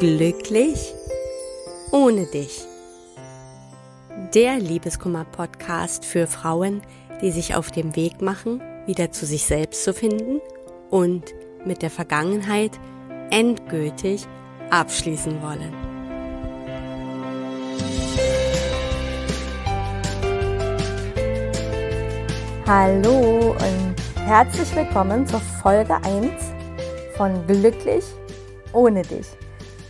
Glücklich ohne dich. Der Liebeskummer-Podcast für Frauen, die sich auf dem Weg machen, wieder zu sich selbst zu finden und mit der Vergangenheit endgültig abschließen wollen. Hallo und herzlich willkommen zur Folge 1 von Glücklich ohne dich.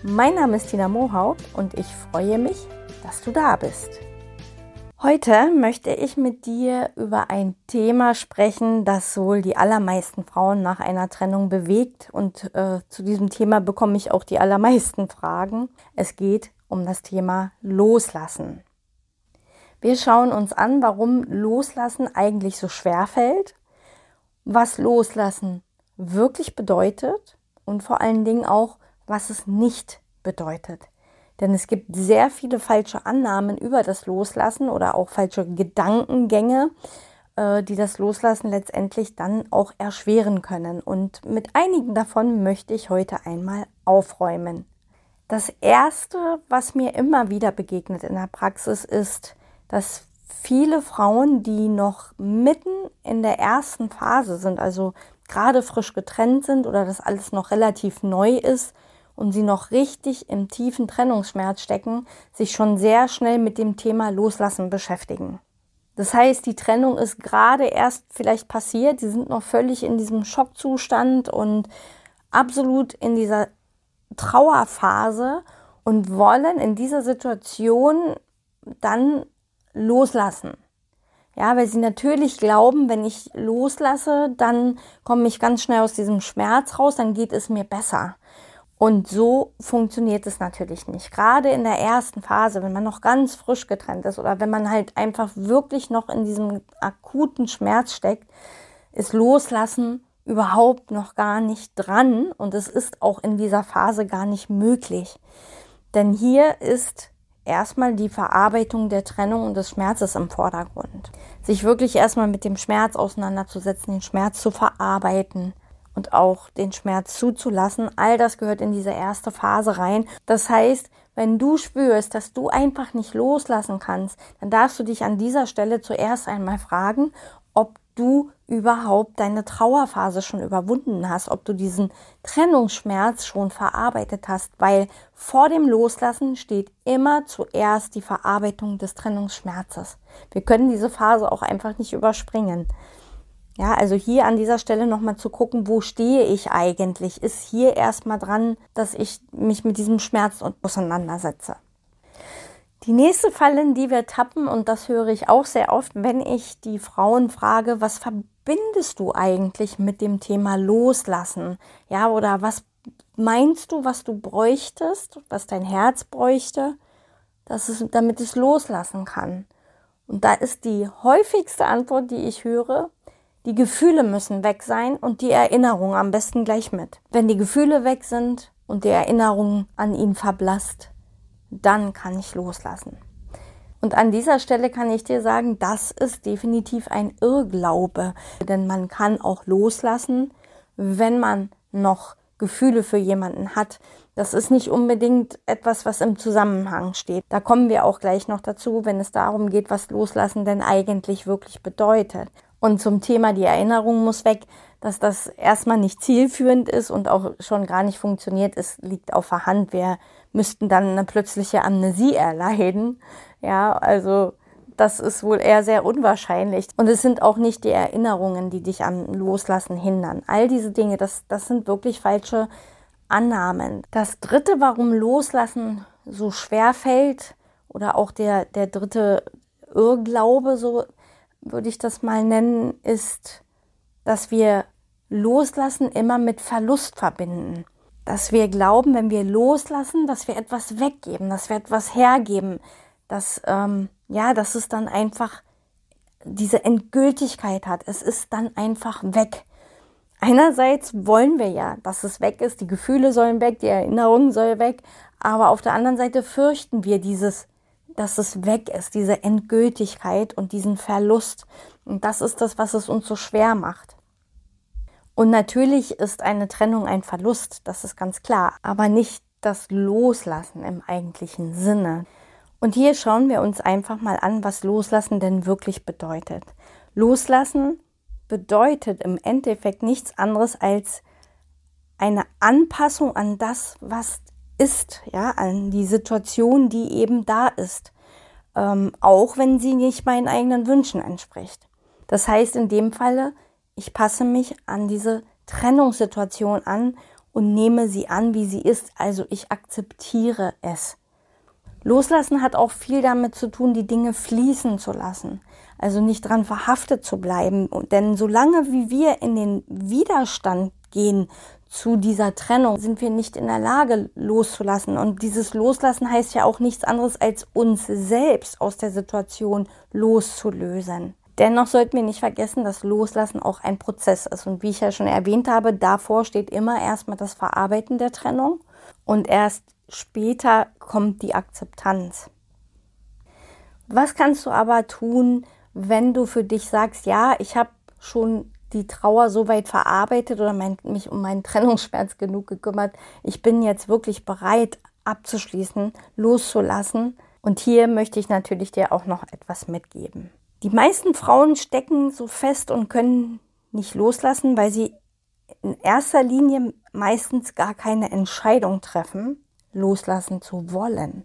Mein Name ist Tina Mohaupt und ich freue mich, dass du da bist. Heute möchte ich mit dir über ein Thema sprechen, das wohl die allermeisten Frauen nach einer Trennung bewegt und äh, zu diesem Thema bekomme ich auch die allermeisten Fragen. Es geht um das Thema Loslassen. Wir schauen uns an, warum Loslassen eigentlich so schwer fällt, was Loslassen wirklich bedeutet und vor allen Dingen auch, was es nicht bedeutet. Denn es gibt sehr viele falsche Annahmen über das Loslassen oder auch falsche Gedankengänge, äh, die das Loslassen letztendlich dann auch erschweren können. Und mit einigen davon möchte ich heute einmal aufräumen. Das Erste, was mir immer wieder begegnet in der Praxis, ist, dass viele Frauen, die noch mitten in der ersten Phase sind, also gerade frisch getrennt sind oder das alles noch relativ neu ist, und sie noch richtig im tiefen Trennungsschmerz stecken, sich schon sehr schnell mit dem Thema Loslassen beschäftigen. Das heißt, die Trennung ist gerade erst vielleicht passiert, sie sind noch völlig in diesem Schockzustand und absolut in dieser Trauerphase und wollen in dieser Situation dann loslassen. Ja, weil sie natürlich glauben, wenn ich loslasse, dann komme ich ganz schnell aus diesem Schmerz raus, dann geht es mir besser. Und so funktioniert es natürlich nicht. Gerade in der ersten Phase, wenn man noch ganz frisch getrennt ist oder wenn man halt einfach wirklich noch in diesem akuten Schmerz steckt, ist Loslassen überhaupt noch gar nicht dran und es ist auch in dieser Phase gar nicht möglich. Denn hier ist erstmal die Verarbeitung der Trennung und des Schmerzes im Vordergrund. Sich wirklich erstmal mit dem Schmerz auseinanderzusetzen, den Schmerz zu verarbeiten, und auch den Schmerz zuzulassen. All das gehört in diese erste Phase rein. Das heißt, wenn du spürst, dass du einfach nicht loslassen kannst, dann darfst du dich an dieser Stelle zuerst einmal fragen, ob du überhaupt deine Trauerphase schon überwunden hast, ob du diesen Trennungsschmerz schon verarbeitet hast, weil vor dem Loslassen steht immer zuerst die Verarbeitung des Trennungsschmerzes. Wir können diese Phase auch einfach nicht überspringen. Ja, also hier an dieser Stelle nochmal zu gucken, wo stehe ich eigentlich? Ist hier erstmal dran, dass ich mich mit diesem Schmerz auseinandersetze. Die nächste Falle, in die wir tappen, und das höre ich auch sehr oft, wenn ich die Frauen frage, was verbindest du eigentlich mit dem Thema Loslassen? Ja, oder was meinst du, was du bräuchtest, was dein Herz bräuchte, dass es, damit es loslassen kann? Und da ist die häufigste Antwort, die ich höre, die Gefühle müssen weg sein und die Erinnerung am besten gleich mit. Wenn die Gefühle weg sind und die Erinnerung an ihn verblasst, dann kann ich loslassen. Und an dieser Stelle kann ich dir sagen, das ist definitiv ein Irrglaube, denn man kann auch loslassen, wenn man noch Gefühle für jemanden hat. Das ist nicht unbedingt etwas, was im Zusammenhang steht. Da kommen wir auch gleich noch dazu, wenn es darum geht, was Loslassen denn eigentlich wirklich bedeutet. Und zum Thema die Erinnerung muss weg, dass das erstmal nicht zielführend ist und auch schon gar nicht funktioniert, es liegt auf der Hand. Wir müssten dann eine plötzliche Amnesie erleiden. Ja, also das ist wohl eher sehr unwahrscheinlich. Und es sind auch nicht die Erinnerungen, die dich am Loslassen hindern. All diese Dinge, das, das sind wirklich falsche Annahmen. Das dritte, warum Loslassen so schwer fällt, oder auch der, der dritte Irrglaube, so würde ich das mal nennen, ist, dass wir Loslassen immer mit Verlust verbinden. Dass wir glauben, wenn wir loslassen, dass wir etwas weggeben, dass wir etwas hergeben, dass, ähm, ja, dass es dann einfach diese Endgültigkeit hat. Es ist dann einfach weg. Einerseits wollen wir ja, dass es weg ist, die Gefühle sollen weg, die Erinnerung soll weg, aber auf der anderen Seite fürchten wir dieses dass es weg ist, diese Endgültigkeit und diesen Verlust. Und das ist das, was es uns so schwer macht. Und natürlich ist eine Trennung ein Verlust, das ist ganz klar, aber nicht das Loslassen im eigentlichen Sinne. Und hier schauen wir uns einfach mal an, was Loslassen denn wirklich bedeutet. Loslassen bedeutet im Endeffekt nichts anderes als eine Anpassung an das, was ist, ja, an die Situation, die eben da ist, ähm, auch wenn sie nicht meinen eigenen Wünschen entspricht. Das heißt in dem Falle, ich passe mich an diese Trennungssituation an und nehme sie an, wie sie ist. Also ich akzeptiere es. Loslassen hat auch viel damit zu tun, die Dinge fließen zu lassen. Also nicht dran verhaftet zu bleiben. Denn solange wie wir in den Widerstand gehen zu dieser Trennung, sind wir nicht in der Lage loszulassen. Und dieses Loslassen heißt ja auch nichts anderes als uns selbst aus der Situation loszulösen. Dennoch sollten wir nicht vergessen, dass Loslassen auch ein Prozess ist. Und wie ich ja schon erwähnt habe, davor steht immer erstmal das Verarbeiten der Trennung und erst später kommt die Akzeptanz. Was kannst du aber tun, wenn du für dich sagst, ja, ich habe schon die Trauer so weit verarbeitet oder mein, mich um meinen Trennungsschmerz genug gekümmert, ich bin jetzt wirklich bereit abzuschließen, loszulassen. Und hier möchte ich natürlich dir auch noch etwas mitgeben. Die meisten Frauen stecken so fest und können nicht loslassen, weil sie in erster Linie meistens gar keine Entscheidung treffen, loslassen zu wollen.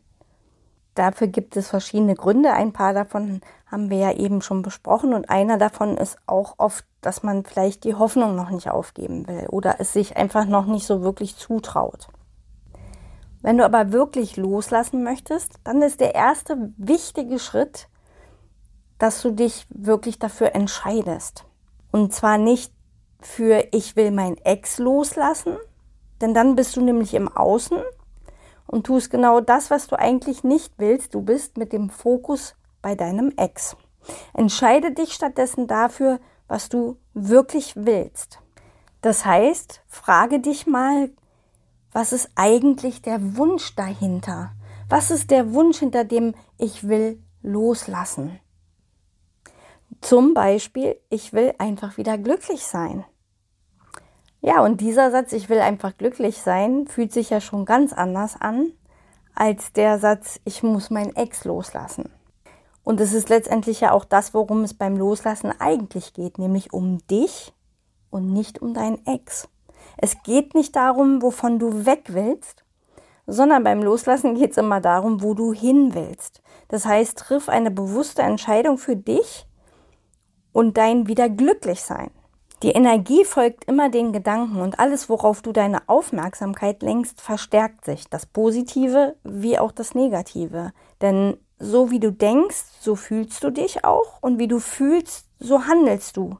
Dafür gibt es verschiedene Gründe. Ein paar davon haben wir ja eben schon besprochen und einer davon ist auch oft, dass man vielleicht die Hoffnung noch nicht aufgeben will oder es sich einfach noch nicht so wirklich zutraut. Wenn du aber wirklich loslassen möchtest, dann ist der erste wichtige Schritt, dass du dich wirklich dafür entscheidest. Und zwar nicht für ich will mein Ex loslassen, denn dann bist du nämlich im Außen und tust genau das, was du eigentlich nicht willst. Du bist mit dem Fokus bei deinem Ex. Entscheide dich stattdessen dafür, was du wirklich willst. Das heißt, frage dich mal, was ist eigentlich der Wunsch dahinter? Was ist der Wunsch hinter dem ich will loslassen? Zum Beispiel, ich will einfach wieder glücklich sein. Ja, und dieser Satz, ich will einfach glücklich sein, fühlt sich ja schon ganz anders an als der Satz, ich muss mein Ex loslassen. Und es ist letztendlich ja auch das, worum es beim Loslassen eigentlich geht, nämlich um dich und nicht um deinen Ex. Es geht nicht darum, wovon du weg willst, sondern beim Loslassen geht es immer darum, wo du hin willst. Das heißt, triff eine bewusste Entscheidung für dich und dein wieder glücklich sein. Die Energie folgt immer den Gedanken und alles, worauf du deine Aufmerksamkeit lenkst, verstärkt sich. Das Positive wie auch das Negative. Denn so wie du denkst, so fühlst du dich auch und wie du fühlst, so handelst du.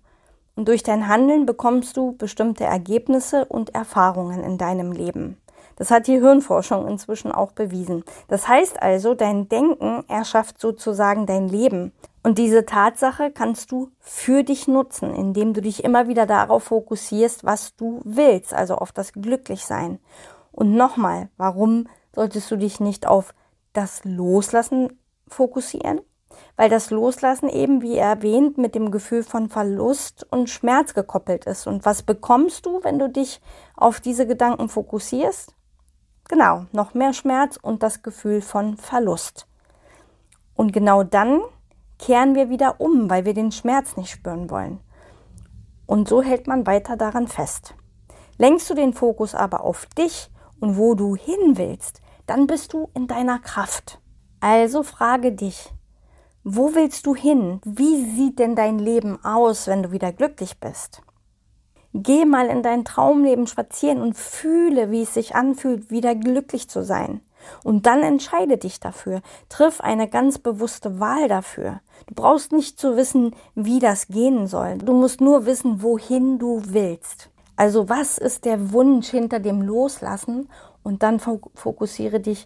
Und durch dein Handeln bekommst du bestimmte Ergebnisse und Erfahrungen in deinem Leben. Das hat die Hirnforschung inzwischen auch bewiesen. Das heißt also, dein Denken erschafft sozusagen dein Leben. Und diese Tatsache kannst du für dich nutzen, indem du dich immer wieder darauf fokussierst, was du willst, also auf das Glücklichsein. Und nochmal, warum solltest du dich nicht auf das Loslassen fokussieren? Weil das Loslassen eben, wie erwähnt, mit dem Gefühl von Verlust und Schmerz gekoppelt ist. Und was bekommst du, wenn du dich auf diese Gedanken fokussierst? Genau, noch mehr Schmerz und das Gefühl von Verlust. Und genau dann kehren wir wieder um, weil wir den Schmerz nicht spüren wollen. Und so hält man weiter daran fest. Lenkst du den Fokus aber auf dich und wo du hin willst, dann bist du in deiner Kraft. Also frage dich, wo willst du hin? Wie sieht denn dein Leben aus, wenn du wieder glücklich bist? Geh mal in dein Traumleben spazieren und fühle, wie es sich anfühlt, wieder glücklich zu sein. Und dann entscheide dich dafür. Triff eine ganz bewusste Wahl dafür. Du brauchst nicht zu wissen, wie das gehen soll. Du musst nur wissen, wohin du willst. Also was ist der Wunsch hinter dem Loslassen? Und dann fokussiere dich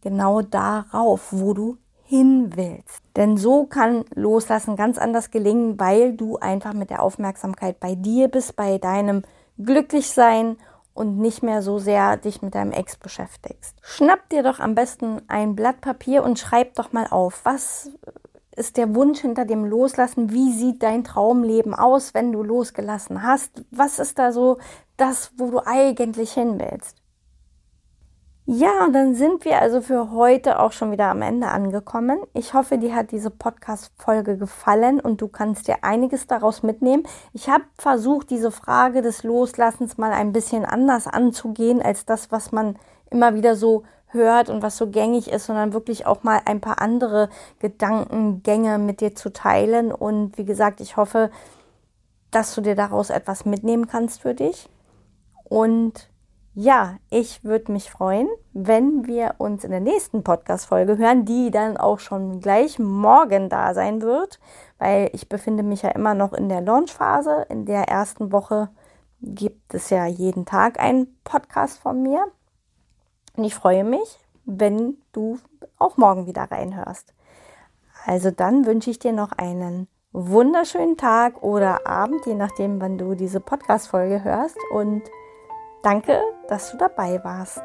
genau darauf, wo du hin willst. Denn so kann Loslassen ganz anders gelingen, weil du einfach mit der Aufmerksamkeit bei dir bist, bei deinem Glücklichsein und nicht mehr so sehr dich mit deinem Ex beschäftigst. Schnapp dir doch am besten ein Blatt Papier und schreib doch mal auf, was ist der Wunsch hinter dem Loslassen? Wie sieht dein Traumleben aus, wenn du losgelassen hast? Was ist da so das, wo du eigentlich hin willst? Ja, und dann sind wir also für heute auch schon wieder am Ende angekommen. Ich hoffe, dir hat diese Podcast-Folge gefallen und du kannst dir einiges daraus mitnehmen. Ich habe versucht, diese Frage des Loslassens mal ein bisschen anders anzugehen als das, was man immer wieder so hört und was so gängig ist, sondern wirklich auch mal ein paar andere Gedankengänge mit dir zu teilen. Und wie gesagt, ich hoffe, dass du dir daraus etwas mitnehmen kannst für dich. Und ja, ich würde mich freuen, wenn wir uns in der nächsten Podcast-Folge hören, die dann auch schon gleich morgen da sein wird, weil ich befinde mich ja immer noch in der Launchphase. In der ersten Woche gibt es ja jeden Tag einen Podcast von mir. Und ich freue mich, wenn du auch morgen wieder reinhörst. Also dann wünsche ich dir noch einen wunderschönen Tag oder Abend, je nachdem, wann du diese Podcast-Folge hörst. Und Danke, dass du dabei warst.